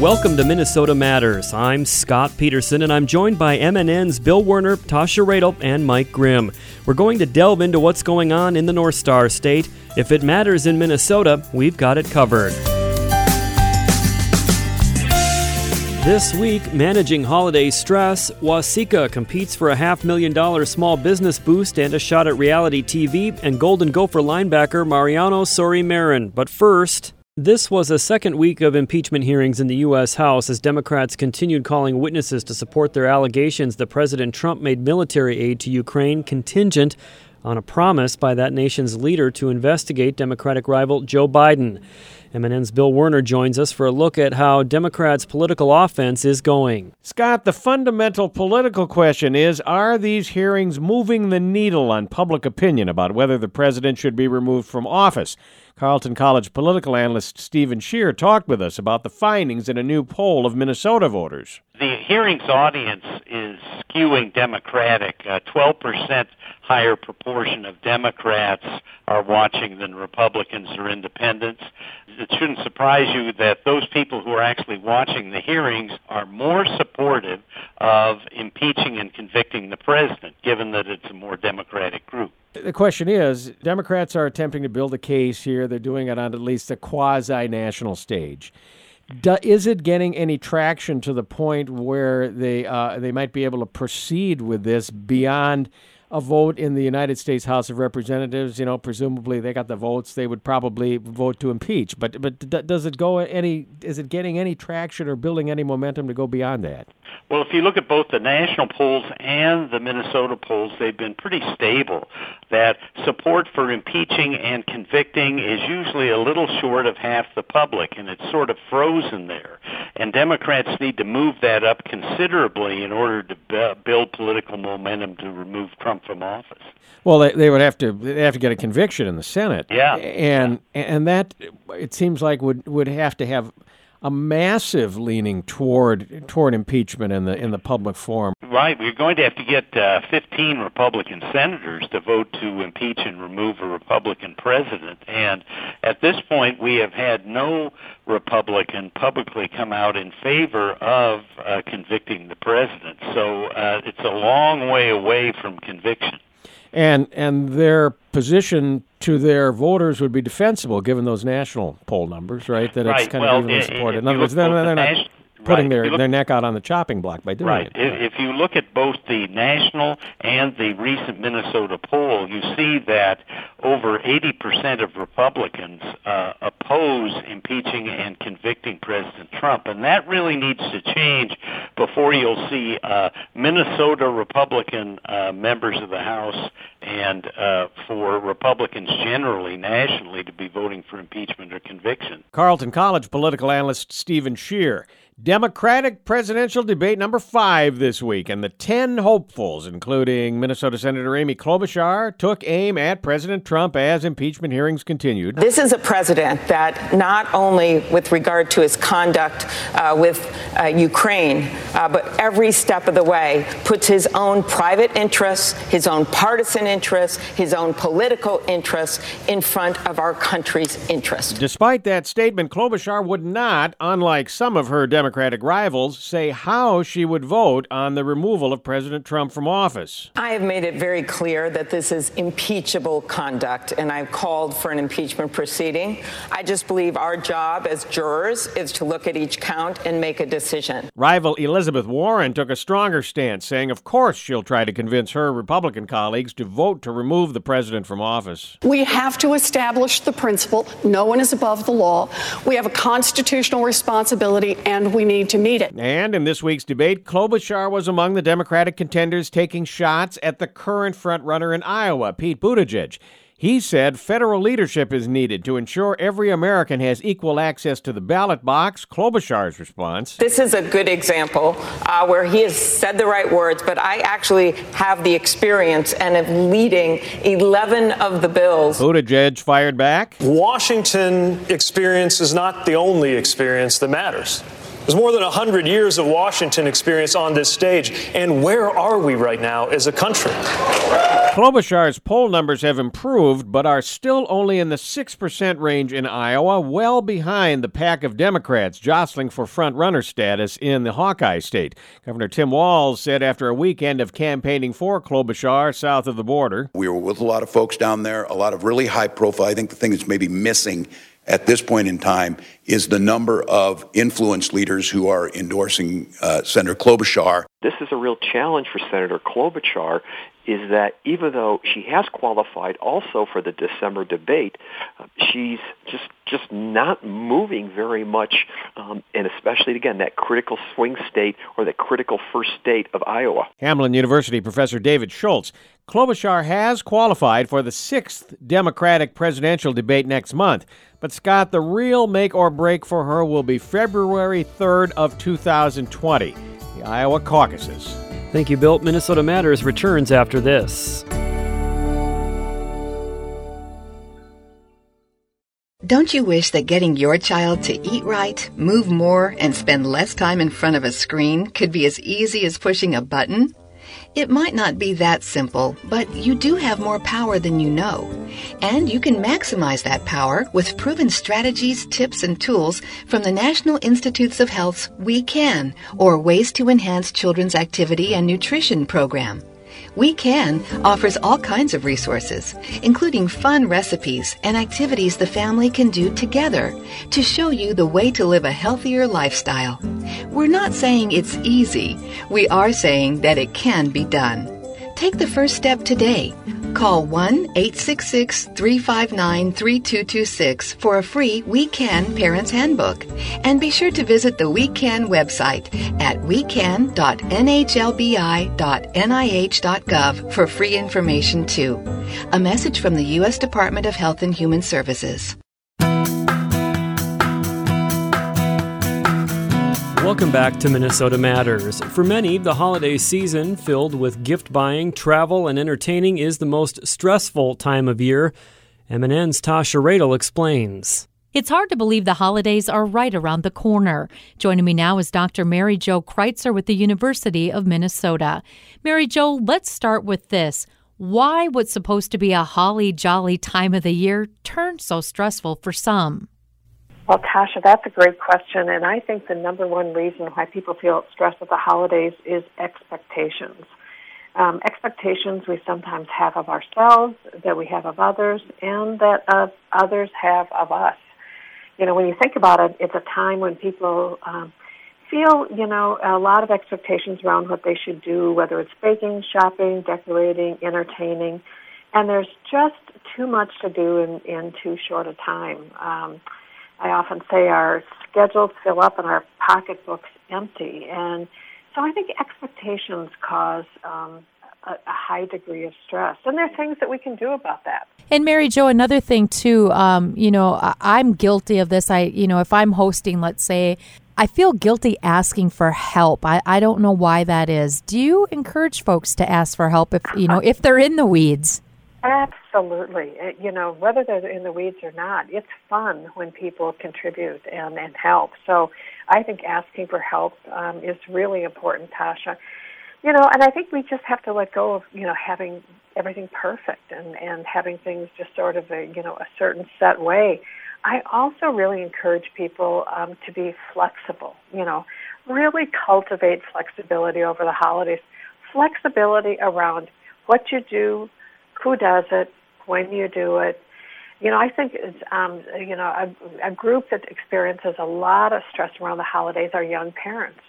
Welcome to Minnesota Matters. I'm Scott Peterson, and I'm joined by MNN's Bill Werner, Tasha Radel, and Mike Grimm. We're going to delve into what's going on in the North Star State. If it matters in Minnesota, we've got it covered. This week, managing holiday stress, Waseca competes for a half million dollar small business boost and a shot at reality TV and Golden Gopher linebacker Mariano Sori Marin. But first, this was a second week of impeachment hearings in the U.S. House as Democrats continued calling witnesses to support their allegations that President Trump made military aid to Ukraine contingent on a promise by that nation's leader to investigate Democratic rival Joe Biden. MNN's Bill Werner joins us for a look at how Democrats' political offense is going. Scott, the fundamental political question is Are these hearings moving the needle on public opinion about whether the president should be removed from office? Carleton College political analyst Stephen Schier talked with us about the findings in a new poll of Minnesota voters. The hearings audience is skewing Democratic. Uh, 12% higher proportion of Democrats are watching than Republicans or independents. It shouldn't surprise you that those people who are actually watching the hearings are more supportive of impeaching and convicting the president, given that it's a more Democratic group. The question is Democrats are attempting to build a case here. They're doing it on at least a quasi national stage. Do, is it getting any traction to the point where they uh, they might be able to proceed with this beyond a vote in the United States House of Representatives, you know, presumably they got the votes, they would probably vote to impeach. But but does it go any? Is it getting any traction or building any momentum to go beyond that? Well, if you look at both the national polls and the Minnesota polls, they've been pretty stable. That support for impeaching and convicting is usually a little short of half the public, and it's sort of frozen there. And Democrats need to move that up considerably in order to build political momentum to remove Trump from office. Well, they, they would have to they have to get a conviction in the Senate. Yeah, and and that it seems like would would have to have a massive leaning toward toward impeachment in the in the public forum. Right, we're going to have to get uh, 15 Republican senators to vote to impeach and remove a Republican president. And at this point, we have had no Republican publicly come out in favor of uh, convicting the president. So uh, it's a long way away from conviction and and their position to their voters would be defensible given those national poll numbers, right? That right. it's kind well, of evenly supported. In other words, they're, they're not putting right. their, look, their neck out on the chopping block by doing right. it. If, if you look at both the national and the recent Minnesota poll, you see that over 80% of Republicans uh, oppose impeaching and convicting President Trump. And that really needs to change before you'll see uh, Minnesota Republican uh, members of the House and uh, for Republicans generally, nationally, to be voting for impeachment or conviction. Carleton College political analyst Stephen Schier. Democratic presidential debate number five this week, and the 10 hopefuls, including Minnesota Senator Amy Klobuchar, took aim at President Trump as impeachment hearings continued. This is a president that not only with regard to his conduct uh, with uh, Ukraine, uh, but every step of the way puts his own private interests, his own partisan interests, his own political interests in front of our country's interests. Despite that statement, Klobuchar would not, unlike some of her Democratic Democratic rivals say how she would vote on the removal of President Trump from office. I have made it very clear that this is impeachable conduct, and I've called for an impeachment proceeding. I just believe our job as jurors is to look at each count and make a decision. Rival Elizabeth Warren took a stronger stance, saying, of course, she'll try to convince her Republican colleagues to vote to remove the president from office. We have to establish the principle no one is above the law. We have a constitutional responsibility, and we we need to meet it. And in this week's debate, Klobuchar was among the Democratic contenders taking shots at the current frontrunner in Iowa, Pete Buttigieg. He said federal leadership is needed to ensure every American has equal access to the ballot box. Klobuchar's response. This is a good example uh, where he has said the right words, but I actually have the experience and am leading 11 of the bills. Buttigieg fired back. Washington experience is not the only experience that matters. There's more than 100 years of Washington experience on this stage. And where are we right now as a country? Klobuchar's poll numbers have improved, but are still only in the 6% range in Iowa, well behind the pack of Democrats jostling for front-runner status in the Hawkeye state. Governor Tim Walz said after a weekend of campaigning for Klobuchar south of the border. We were with a lot of folks down there, a lot of really high profile. I think the thing that's maybe missing at this point in time is the number of influence leaders who are endorsing uh, Senator Klobuchar. This is a real challenge for Senator Klobuchar is that even though she has qualified also for the December debate, uh, she's just just not moving very much, um, and especially again that critical swing state or that critical first state of Iowa. Hamline University professor David Schultz. Klobuchar has qualified for the sixth Democratic presidential debate next month. But Scott, the real make or break for her will be February 3rd of 2020, the Iowa caucuses. Thank you, Bill. Minnesota Matters returns after this. Don't you wish that getting your child to eat right, move more, and spend less time in front of a screen could be as easy as pushing a button? It might not be that simple, but you do have more power than you know. And you can maximize that power with proven strategies, tips, and tools from the National Institutes of Health's We Can, or Ways to Enhance Children's Activity and Nutrition program. We Can offers all kinds of resources, including fun recipes and activities the family can do together to show you the way to live a healthier lifestyle. We're not saying it's easy, we are saying that it can be done. Take the first step today. Call 1 866 359 3226 for a free We Can Parents Handbook. And be sure to visit the We Can website at wecan.nhlbi.nih.gov for free information too. A message from the U.S. Department of Health and Human Services. Welcome back to Minnesota Matters. For many, the holiday season, filled with gift buying, travel, and entertaining, is the most stressful time of year. MNN's Tasha Radel explains. It's hard to believe the holidays are right around the corner. Joining me now is Dr. Mary Jo Kreitzer with the University of Minnesota. Mary Jo, let's start with this. Why what's supposed to be a holly jolly time of the year turn so stressful for some? Well, Tasha, that's a great question. And I think the number one reason why people feel stressed at the holidays is expectations. Um, expectations we sometimes have of ourselves, that we have of others, and that uh, others have of us. You know, when you think about it, it's a time when people um, feel, you know, a lot of expectations around what they should do, whether it's baking, shopping, decorating, entertaining, and there's just too much to do in, in too short a time. Um, I often say our schedules fill up and our pocketbooks empty. And so I think expectations cause um, a, a, high degree of stress. And there are things that we can do about that. And Mary Jo, another thing too, um, you know, I, I'm guilty of this. I, you know, if I'm hosting, let's say, I feel guilty asking for help. I, I don't know why that is. Do you encourage folks to ask for help if you know if they're in the weeds? Absolutely. Uh, you know, whether they're in the weeds or not, it's fun when people contribute and, and help. So I think asking for help um, is really important, Tasha. You know, and I think we just have to let go of, you know, having everything perfect and, and having things just sort of a, you know, a certain set way. I also really encourage people um, to be flexible, you know, really cultivate flexibility over the holidays. Flexibility around what you do, who does it, when you do it. You know, I think it's, um, you know a, a group that experiences a lot of stress around the holidays are young parents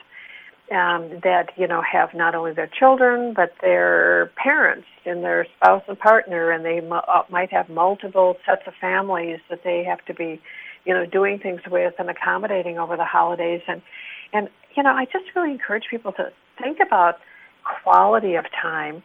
um, that you know have not only their children but their parents and their spouse and partner, and they mu- uh, might have multiple sets of families that they have to be, you know, doing things with and accommodating over the holidays. And and you know, I just really encourage people to think about quality of time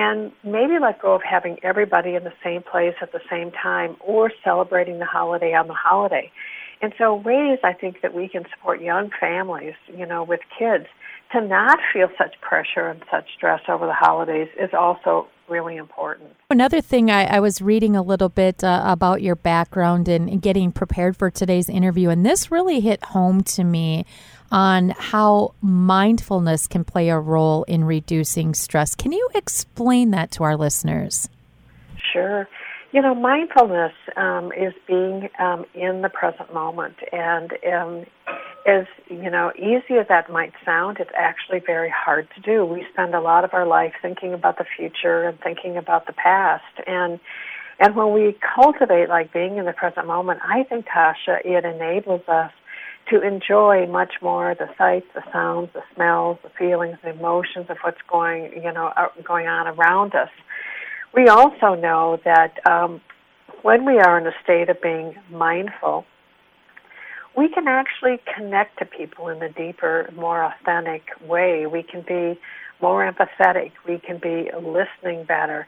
and maybe let go of having everybody in the same place at the same time or celebrating the holiday on the holiday. And so ways I think that we can support young families, you know, with kids to not feel such pressure and such stress over the holidays is also really important. Another thing, I, I was reading a little bit uh, about your background and, getting prepared for today's interview, and this really hit home to me on how mindfulness can play a role in reducing stress. Can you explain that to our listeners? Sure. You know, mindfulness um, is being um, in the present moment, and um, as you know, easy as that might sound, it's actually very hard to do. We spend a lot of our life thinking about the future and thinking about the past, and and when we cultivate like being in the present moment, I think Tasha, it enables us to enjoy much more the sights, the sounds, the smells, the feelings, the emotions of what's going you know going on around us we also know that um, when we are in a state of being mindful, we can actually connect to people in a deeper, more authentic way. We can be more empathetic. We can be listening better.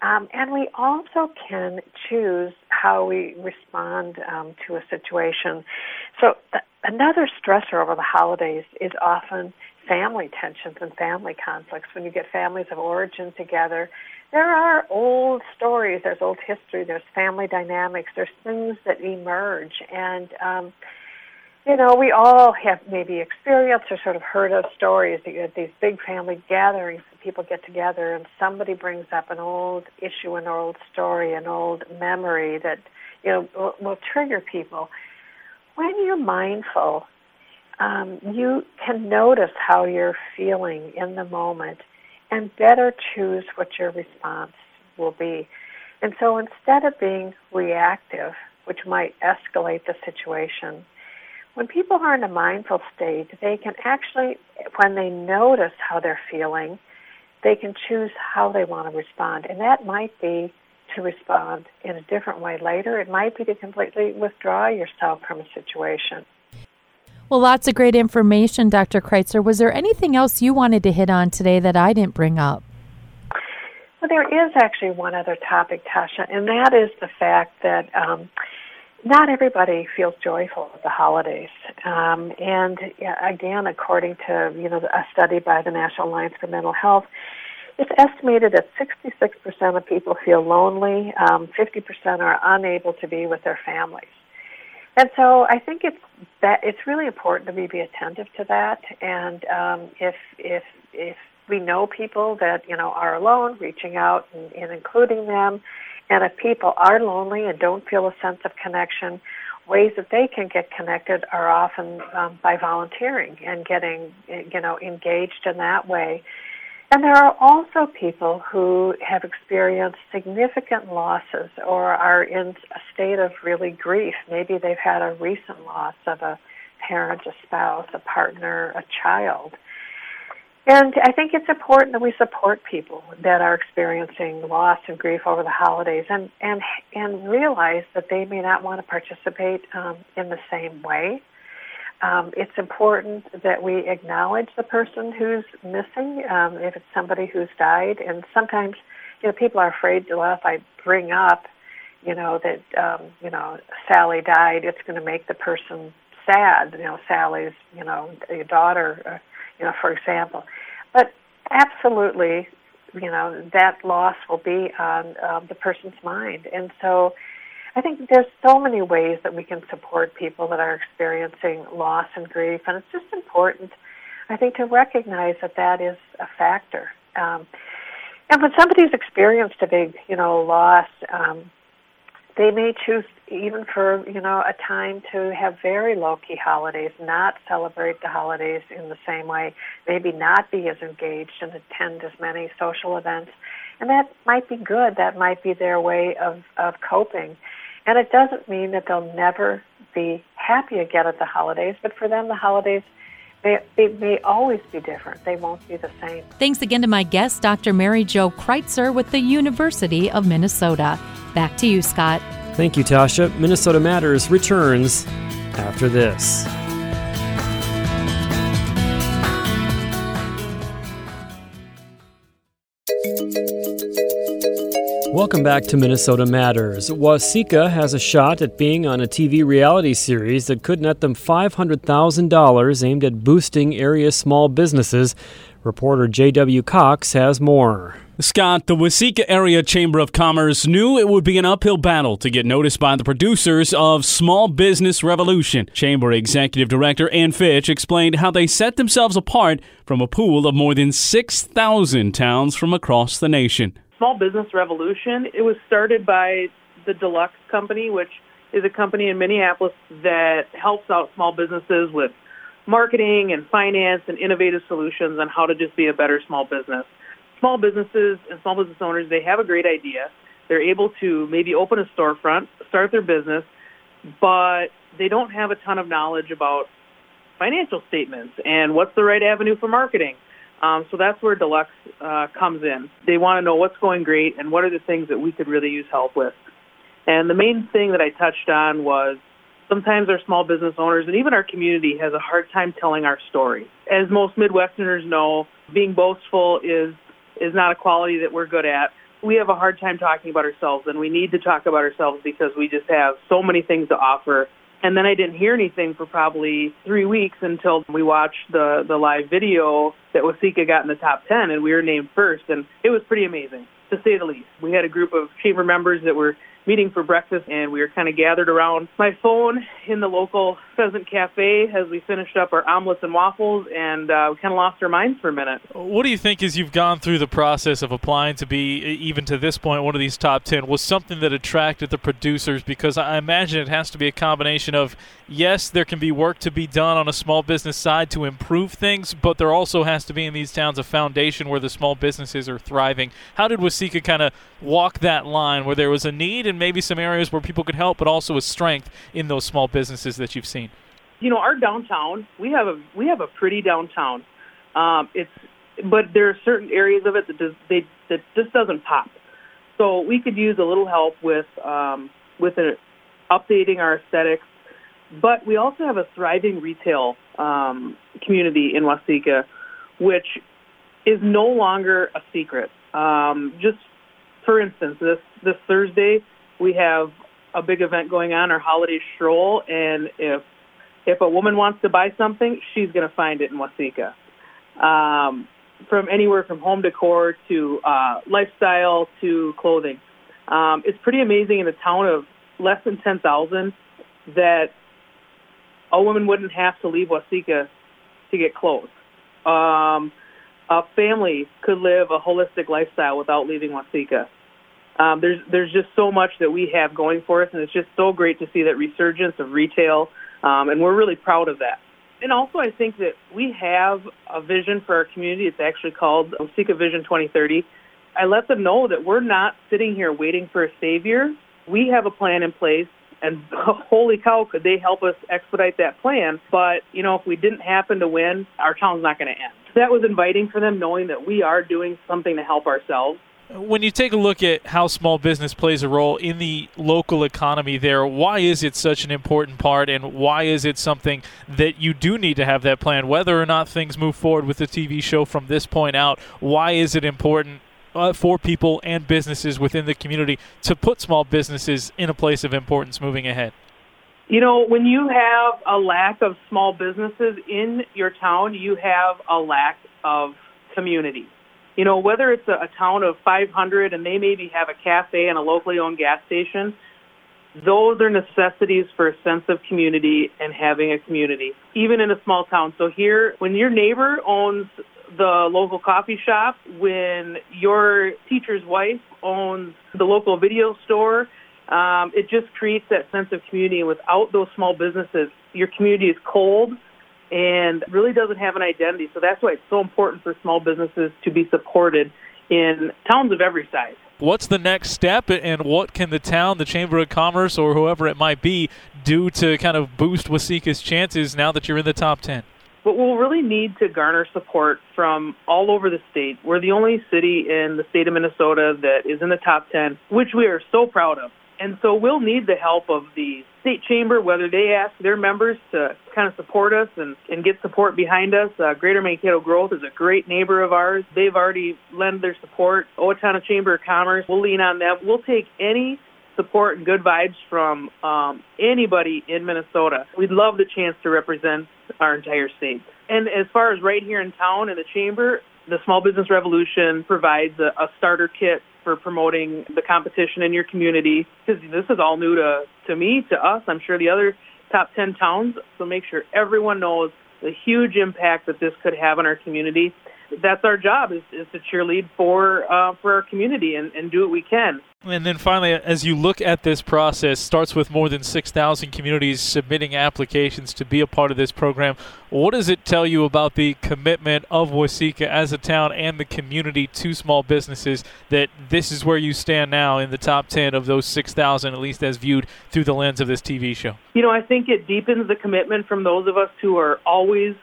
Um, and we also can choose how we respond um, to a situation. So, th- another stressor over the holidays is often family tensions and family conflicts. When you get families of origin together, there are old stories, there's old history, there's family dynamics, there's things that emerge. And, um, you know, we all have maybe experienced or sort of heard of stories that you have these big family gatherings, and people get together and somebody brings up an old issue, an old story, an old memory that, you know, will, will trigger people. When you're mindful, um, you can notice how you're feeling in the moment and better choose what your response will be. And so instead of being reactive, which might escalate the situation, when people are in a mindful state, they can actually, when they notice how they're feeling, they can choose how they want to respond. And that might be to respond in a different way later. It might be to completely withdraw yourself from a situation. Well, lots of great information, Dr. Kreitzer. Was there anything else you wanted to hit on today that I didn't bring up? Well, there is actually one other topic, Tasha, and that is the fact that um, not everybody feels joyful at the holidays. Um, and again, according to you know a study by the National Alliance for Mental Health, it's estimated that 66% of people feel lonely, um, 50% are unable to be with their families. And so I think it's that it's really important to be, be attentive to that. And um, if if if we know people that you know are alone, reaching out and, and including them, and if people are lonely and don't feel a sense of connection, ways that they can get connected are often um, by volunteering and getting you know engaged in that way. And there are also people who have experienced significant losses or are in a state of really grief. Maybe they've had a recent loss of a parent, a spouse, a partner, a child. And I think it's important that we support people that are experiencing loss and grief over the holidays and, and, and realize that they may not want to participate um, in the same way um, it's important that we acknowledge the person who's missing, um, if it's somebody who's died. And sometimes, you know, people are afraid, well, if I bring up, you know, that, um, you know, Sally died, it's going to make the person sad. You know, Sally's, you know, daughter, uh, you know, for example. But absolutely, you know, that loss will be on uh, the person's mind. And so, I think there's so many ways that we can support people that are experiencing loss and grief, and it's just important, I think, to recognize that that is a factor. Um, and when somebody's experienced a big, you know, loss, um, they may choose even for you know a time to have very low key holidays, not celebrate the holidays in the same way, maybe not be as engaged and attend as many social events, and that might be good. That might be their way of of coping. And it doesn't mean that they'll never be happy again at the holidays, but for them, the holidays they, they may always be different. They won't be the same. Thanks again to my guest, Dr. Mary Jo Kreitzer with the University of Minnesota. Back to you, Scott. Thank you, Tasha. Minnesota Matters returns after this. Welcome back to Minnesota Matters. Waseca has a shot at being on a TV reality series that could net them $500,000 aimed at boosting area small businesses. Reporter J.W. Cox has more. Scott, the Waseca Area Chamber of Commerce knew it would be an uphill battle to get noticed by the producers of Small Business Revolution. Chamber Executive Director Ann Fitch explained how they set themselves apart from a pool of more than 6,000 towns from across the nation. Small Business Revolution, it was started by the Deluxe Company, which is a company in Minneapolis that helps out small businesses with marketing and finance and innovative solutions on how to just be a better small business small businesses and small business owners, they have a great idea. They're able to maybe open a storefront, start their business, but they don't have a ton of knowledge about financial statements and what's the right avenue for marketing. Um, so that's where Deluxe uh, comes in. They want to know what's going great and what are the things that we could really use help with. And the main thing that I touched on was sometimes our small business owners and even our community has a hard time telling our story. As most Midwesterners know, being boastful is is not a quality that we're good at. We have a hard time talking about ourselves, and we need to talk about ourselves because we just have so many things to offer. And then I didn't hear anything for probably three weeks until we watched the the live video that Waseca got in the top ten, and we were named first, and it was pretty amazing to say the least. We had a group of chamber members that were meeting for breakfast, and we were kind of gathered around my phone in the local Pheasant Cafe as we finished up our omelets and waffles, and uh, we kind of lost our minds for a minute. What do you think as you've gone through the process of applying to be, even to this point, one of these top 10? Was something that attracted the producers? Because I imagine it has to be a combination of, yes, there can be work to be done on a small business side to improve things, but there also has to be in these towns a foundation where the small businesses are thriving. How did Waseca kind of walk that line where there was a need and maybe some areas where people could help, but also a strength in those small businesses that you've seen? You know, our downtown, we have a we have a pretty downtown. Um, it's but there are certain areas of it that does, they that just doesn't pop. So we could use a little help with um, with a, updating our aesthetics. But we also have a thriving retail um, community in Waseca, which is no longer a secret. Um, just for instance, this this Thursday we have a big event going on, our holiday stroll, and if if a woman wants to buy something, she's going to find it in Waseca. Um, from anywhere from home decor to uh, lifestyle to clothing. Um, it's pretty amazing in a town of less than 10,000 that a woman wouldn't have to leave Waseca to get clothes. Um, a family could live a holistic lifestyle without leaving Waseca. Um, there's there's just so much that we have going for us, and it's just so great to see that resurgence of retail, um, and we're really proud of that. And also, I think that we have a vision for our community. It's actually called Waseca Vision 2030. I let them know that we're not sitting here waiting for a savior. We have a plan in place, and holy cow, could they help us expedite that plan? But you know, if we didn't happen to win, our town's not going to end. That was inviting for them, knowing that we are doing something to help ourselves when you take a look at how small business plays a role in the local economy there, why is it such an important part and why is it something that you do need to have that plan? Whether or not things move forward with the TV show from this point out, why is it important uh, for people and businesses within the community to put small businesses in a place of importance moving ahead? You know, when you have a lack of small businesses in your town, you have a lack of community you know, whether it's a, a town of 500 and they maybe have a cafe and a locally owned gas station, those are necessities for a sense of community and having a community, even in a small town. So here, when your neighbor owns the local coffee shop, when your teacher's wife owns the local video store, um, it just creates that sense of community. And without those small businesses, your community is cold and really doesn't have an identity. So that's why it's so important for small businesses to be supported in towns of every size. What's the next step, and what can the town, the Chamber of Commerce, or whoever it might be, do to kind of boost Waseca's chances now that you're in the top 10? But we'll really need to garner support from all over the state. We're the only city in the state of Minnesota that is in the top 10, which we are so proud of. And so we'll need the help of the state chamber, whether they ask their members to kind of support us and, and get support behind us. Uh, Greater Mankato Growth is a great neighbor of ours. They've already lent their support. Owatonna Chamber of Commerce, we'll lean on them. We'll take any support and good vibes from um, anybody in Minnesota. We'd love the chance to represent our entire state. And as far as right here in town in the chamber, the Small Business Revolution provides a, a starter kit for promoting the competition in your community because this is all new to, to me, to us, I'm sure the other top 10 towns. So make sure everyone knows the huge impact that this could have on our community. That's our job is, is to cheerlead for uh, for our community and, and do what we can. And then finally, as you look at this process, starts with more than 6,000 communities submitting applications to be a part of this program. What does it tell you about the commitment of Waseca as a town and the community to small businesses that this is where you stand now in the top 10 of those 6,000, at least as viewed through the lens of this TV show? You know, I think it deepens the commitment from those of us who are always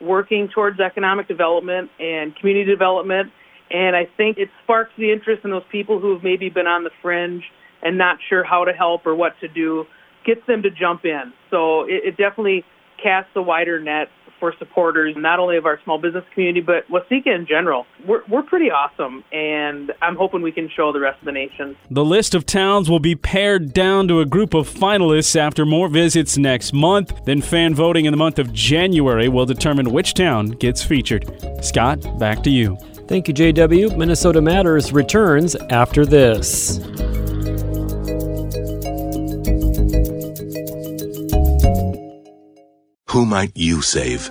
working towards economic development and community development and I think it sparks the interest in those people who have maybe been on the fringe and not sure how to help or what to do, gets them to jump in. So it, it definitely casts a wider net for supporters, not only of our small business community, but Waseca in general. We're, we're pretty awesome, and I'm hoping we can show the rest of the nation. The list of towns will be pared down to a group of finalists after more visits next month. Then fan voting in the month of January will determine which town gets featured. Scott, back to you. Thank you, JW. Minnesota Matters returns after this. Who might you save?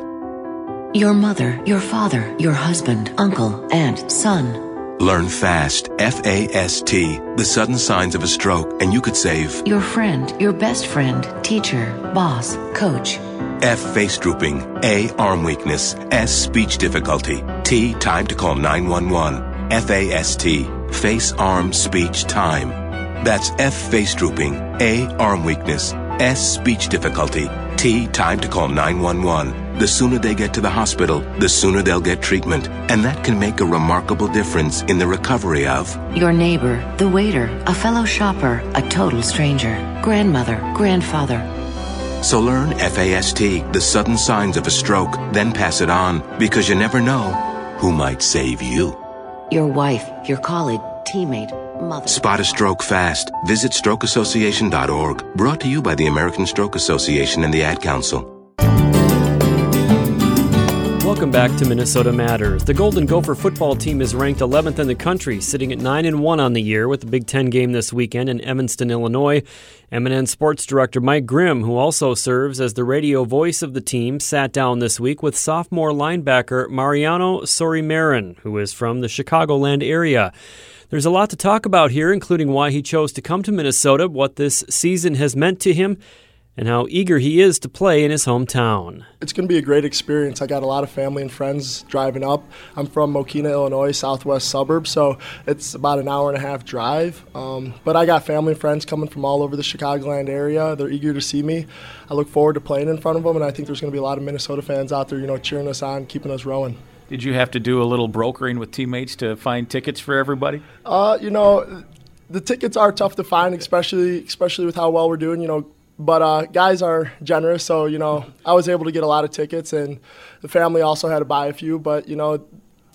Your mother, your father, your husband, uncle, aunt, son. Learn fast, F A S T, the sudden signs of a stroke, and you could save your friend, your best friend, teacher, boss, coach. F. Face drooping. A. Arm weakness. S. Speech difficulty. T. Time to call 911. F-A-S-T. Face, arm, speech, time. That's F. Face drooping. A. Arm weakness. S. Speech difficulty. T. Time to call 911. The sooner they get to the hospital, the sooner they'll get treatment. And that can make a remarkable difference in the recovery of your neighbor, the waiter, a fellow shopper, a total stranger, grandmother, grandfather, so learn FAST, the sudden signs of a stroke, then pass it on because you never know who might save you. Your wife, your colleague, teammate, mother. Spot a stroke fast. Visit strokeassociation.org. Brought to you by the American Stroke Association and the Ad Council. Welcome back to Minnesota Matters. The Golden Gopher football team is ranked 11th in the country, sitting at 9 and 1 on the year with the Big 10 game this weekend in Evanston, Illinois. MNN sports director Mike Grimm, who also serves as the radio voice of the team, sat down this week with sophomore linebacker Mariano Sori-Marin, who is from the Chicagoland area. There's a lot to talk about here, including why he chose to come to Minnesota, what this season has meant to him, and how eager he is to play in his hometown. It's going to be a great experience. I got a lot of family and friends driving up. I'm from Mokena, Illinois, southwest suburb, so it's about an hour and a half drive. Um, but I got family and friends coming from all over the Chicagoland area. They're eager to see me. I look forward to playing in front of them, and I think there's going to be a lot of Minnesota fans out there, you know, cheering us on, keeping us rowing. Did you have to do a little brokering with teammates to find tickets for everybody? Uh, you know, the tickets are tough to find, especially especially with how well we're doing. You know, but uh, guys are generous, so you know I was able to get a lot of tickets, and the family also had to buy a few. But you know,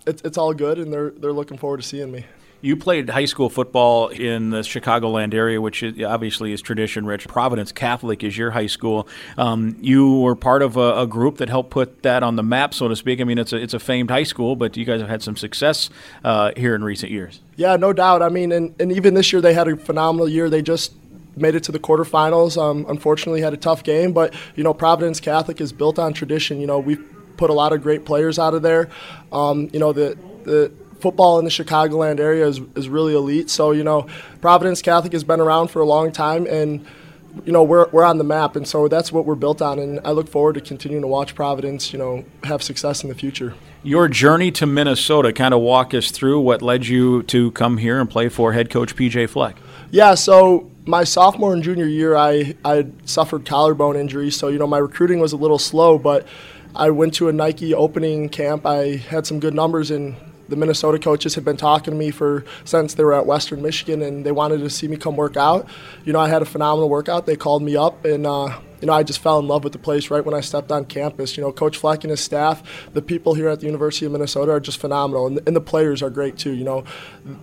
it's it's all good, and they're they're looking forward to seeing me. You played high school football in the Chicagoland area, which is, obviously is tradition rich. Providence Catholic is your high school. Um, you were part of a, a, group that helped put that on the map, so to speak. I mean, it's a, it's a famed high school, but you guys have had some success uh, here in recent years. Yeah, no doubt. I mean, and, and even this year they had a phenomenal year. They just made it to the quarterfinals. Um, unfortunately, had a tough game, but you know Providence Catholic is built on tradition. You know we've put a lot of great players out of there. Um, you know the the football in the Chicagoland area is, is really elite. So you know Providence Catholic has been around for a long time and. You know we're, we're on the map, and so that's what we're built on. And I look forward to continuing to watch Providence, you know, have success in the future. Your journey to Minnesota, kind of walk us through what led you to come here and play for head coach PJ Fleck. Yeah, so my sophomore and junior year, I I suffered collarbone injuries, so you know my recruiting was a little slow, but I went to a Nike opening camp. I had some good numbers, and the Minnesota coaches had been talking to me for since they were at Western Michigan, and they wanted to see me come work out. You know, I had a phenomenal workout. They called me up, and uh, you know, I just fell in love with the place right when I stepped on campus. You know, Coach Fleck and his staff, the people here at the University of Minnesota are just phenomenal, and, and the players are great too. You know,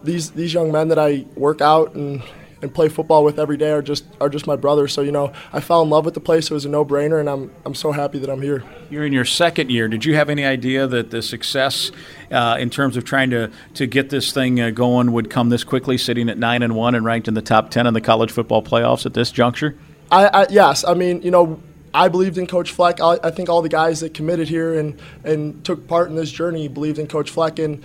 these these young men that I work out and and play football with every day are just are just my brothers. So you know, I fell in love with the place. It was a no-brainer, and I'm I'm so happy that I'm here. You're in your second year. Did you have any idea that the success uh, in terms of trying to to get this thing uh, going would come this quickly, sitting at nine and one and ranked in the top ten in the college football playoffs at this juncture? I, I yes, I mean you know I believed in Coach Fleck. I, I, think all the guys that committed here and, and took part in this journey believed in Coach Fleck. And,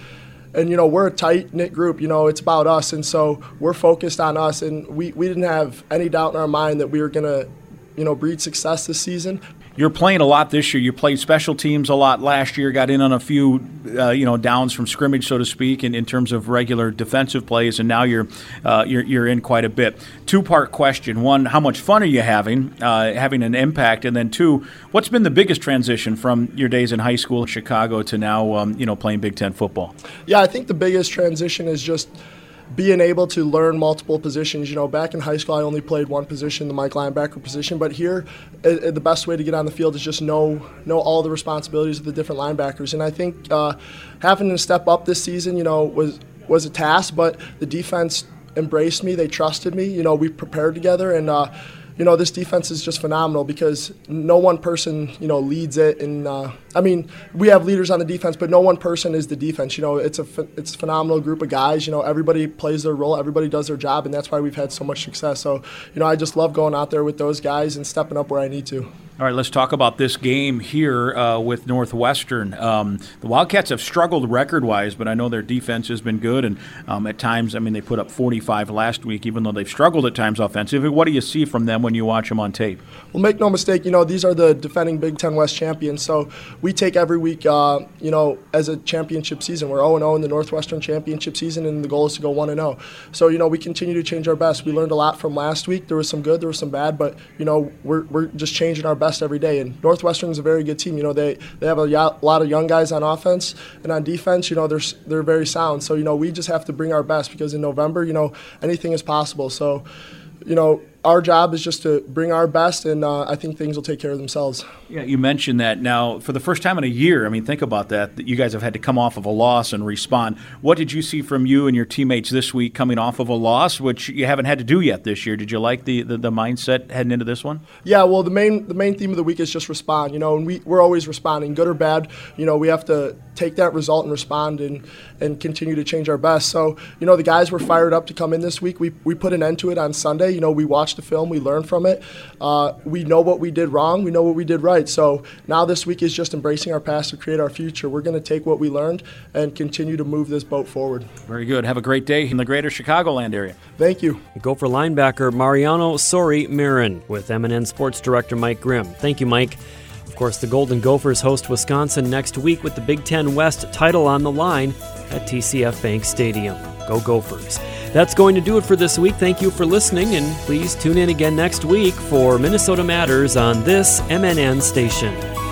and, you know, we're a tight knit group. You know, it's about us. And so we're focused on us. And we, we didn't have any doubt in our mind that we were going to, you know, breed success this season you're playing a lot this year. You played special teams a lot last year. Got in on a few, uh, you know, downs from scrimmage, so to speak, in, in terms of regular defensive plays, and now you're uh, you're, you're in quite a bit. Two part question: one, how much fun are you having, uh, having an impact, and then two, what's been the biggest transition from your days in high school in Chicago to now, um, you know, playing Big Ten football? Yeah, I think the biggest transition is just being able to learn multiple positions. You know, back in high school, I only played one position, the Mike linebacker position. But here, it, it, the best way to get on the field is just know know all the responsibilities of the different linebackers. And I think uh, having to step up this season, you know, was was a task. But the defense embraced me. They trusted me. You know, we prepared together, and uh, you know, this defense is just phenomenal because no one person, you know, leads it. And uh, I mean, we have leaders on the defense, but no one person is the defense. You know, it's a it's a phenomenal group of guys. You know, everybody plays their role, everybody does their job, and that's why we've had so much success. So, you know, I just love going out there with those guys and stepping up where I need to. All right, let's talk about this game here uh, with Northwestern. Um, the Wildcats have struggled record wise, but I know their defense has been good. And um, at times, I mean, they put up 45 last week, even though they've struggled at times offensively. What do you see from them when you watch them on tape? Well, make no mistake, you know, these are the defending Big Ten West champions. So we take every week, uh, you know, as a championship season. We're 0 0 in the Northwestern championship season, and the goal is to go 1 0. So, you know, we continue to change our best. We learned a lot from last week. There was some good, there was some bad, but, you know, we're, we're just changing our best best every day. And Northwestern is a very good team. You know, they, they have a lot of young guys on offense and on defense. You know, they're they're very sound. So you know, we just have to bring our best because in November, you know, anything is possible. So, you know, our job is just to bring our best, and uh, I think things will take care of themselves. Yeah, you mentioned that now for the first time in a year. I mean, think about that. That you guys have had to come off of a loss and respond. What did you see from you and your teammates this week coming off of a loss, which you haven't had to do yet this year? Did you like the, the, the mindset heading into this one? Yeah, well, the main the main theme of the week is just respond. You know, and we we're always responding, good or bad. You know, we have to take that result and respond and and continue to change our best. So, you know, the guys were fired up to come in this week. We we put an end to it on Sunday. You know, we watched the film, we learn from it. Uh, we know what we did wrong, we know what we did right. So now this week is just embracing our past to create our future. We're going to take what we learned and continue to move this boat forward. Very good. Have a great day in the greater Chicagoland area. Thank you. Gopher linebacker Mariano Sori Marin with MNN Sports Director Mike Grimm. Thank you, Mike. Of course, the Golden Gophers host Wisconsin next week with the Big Ten West title on the line at TCF Bank Stadium. Go Gophers. That's going to do it for this week. Thank you for listening, and please tune in again next week for Minnesota Matters on this MNN station.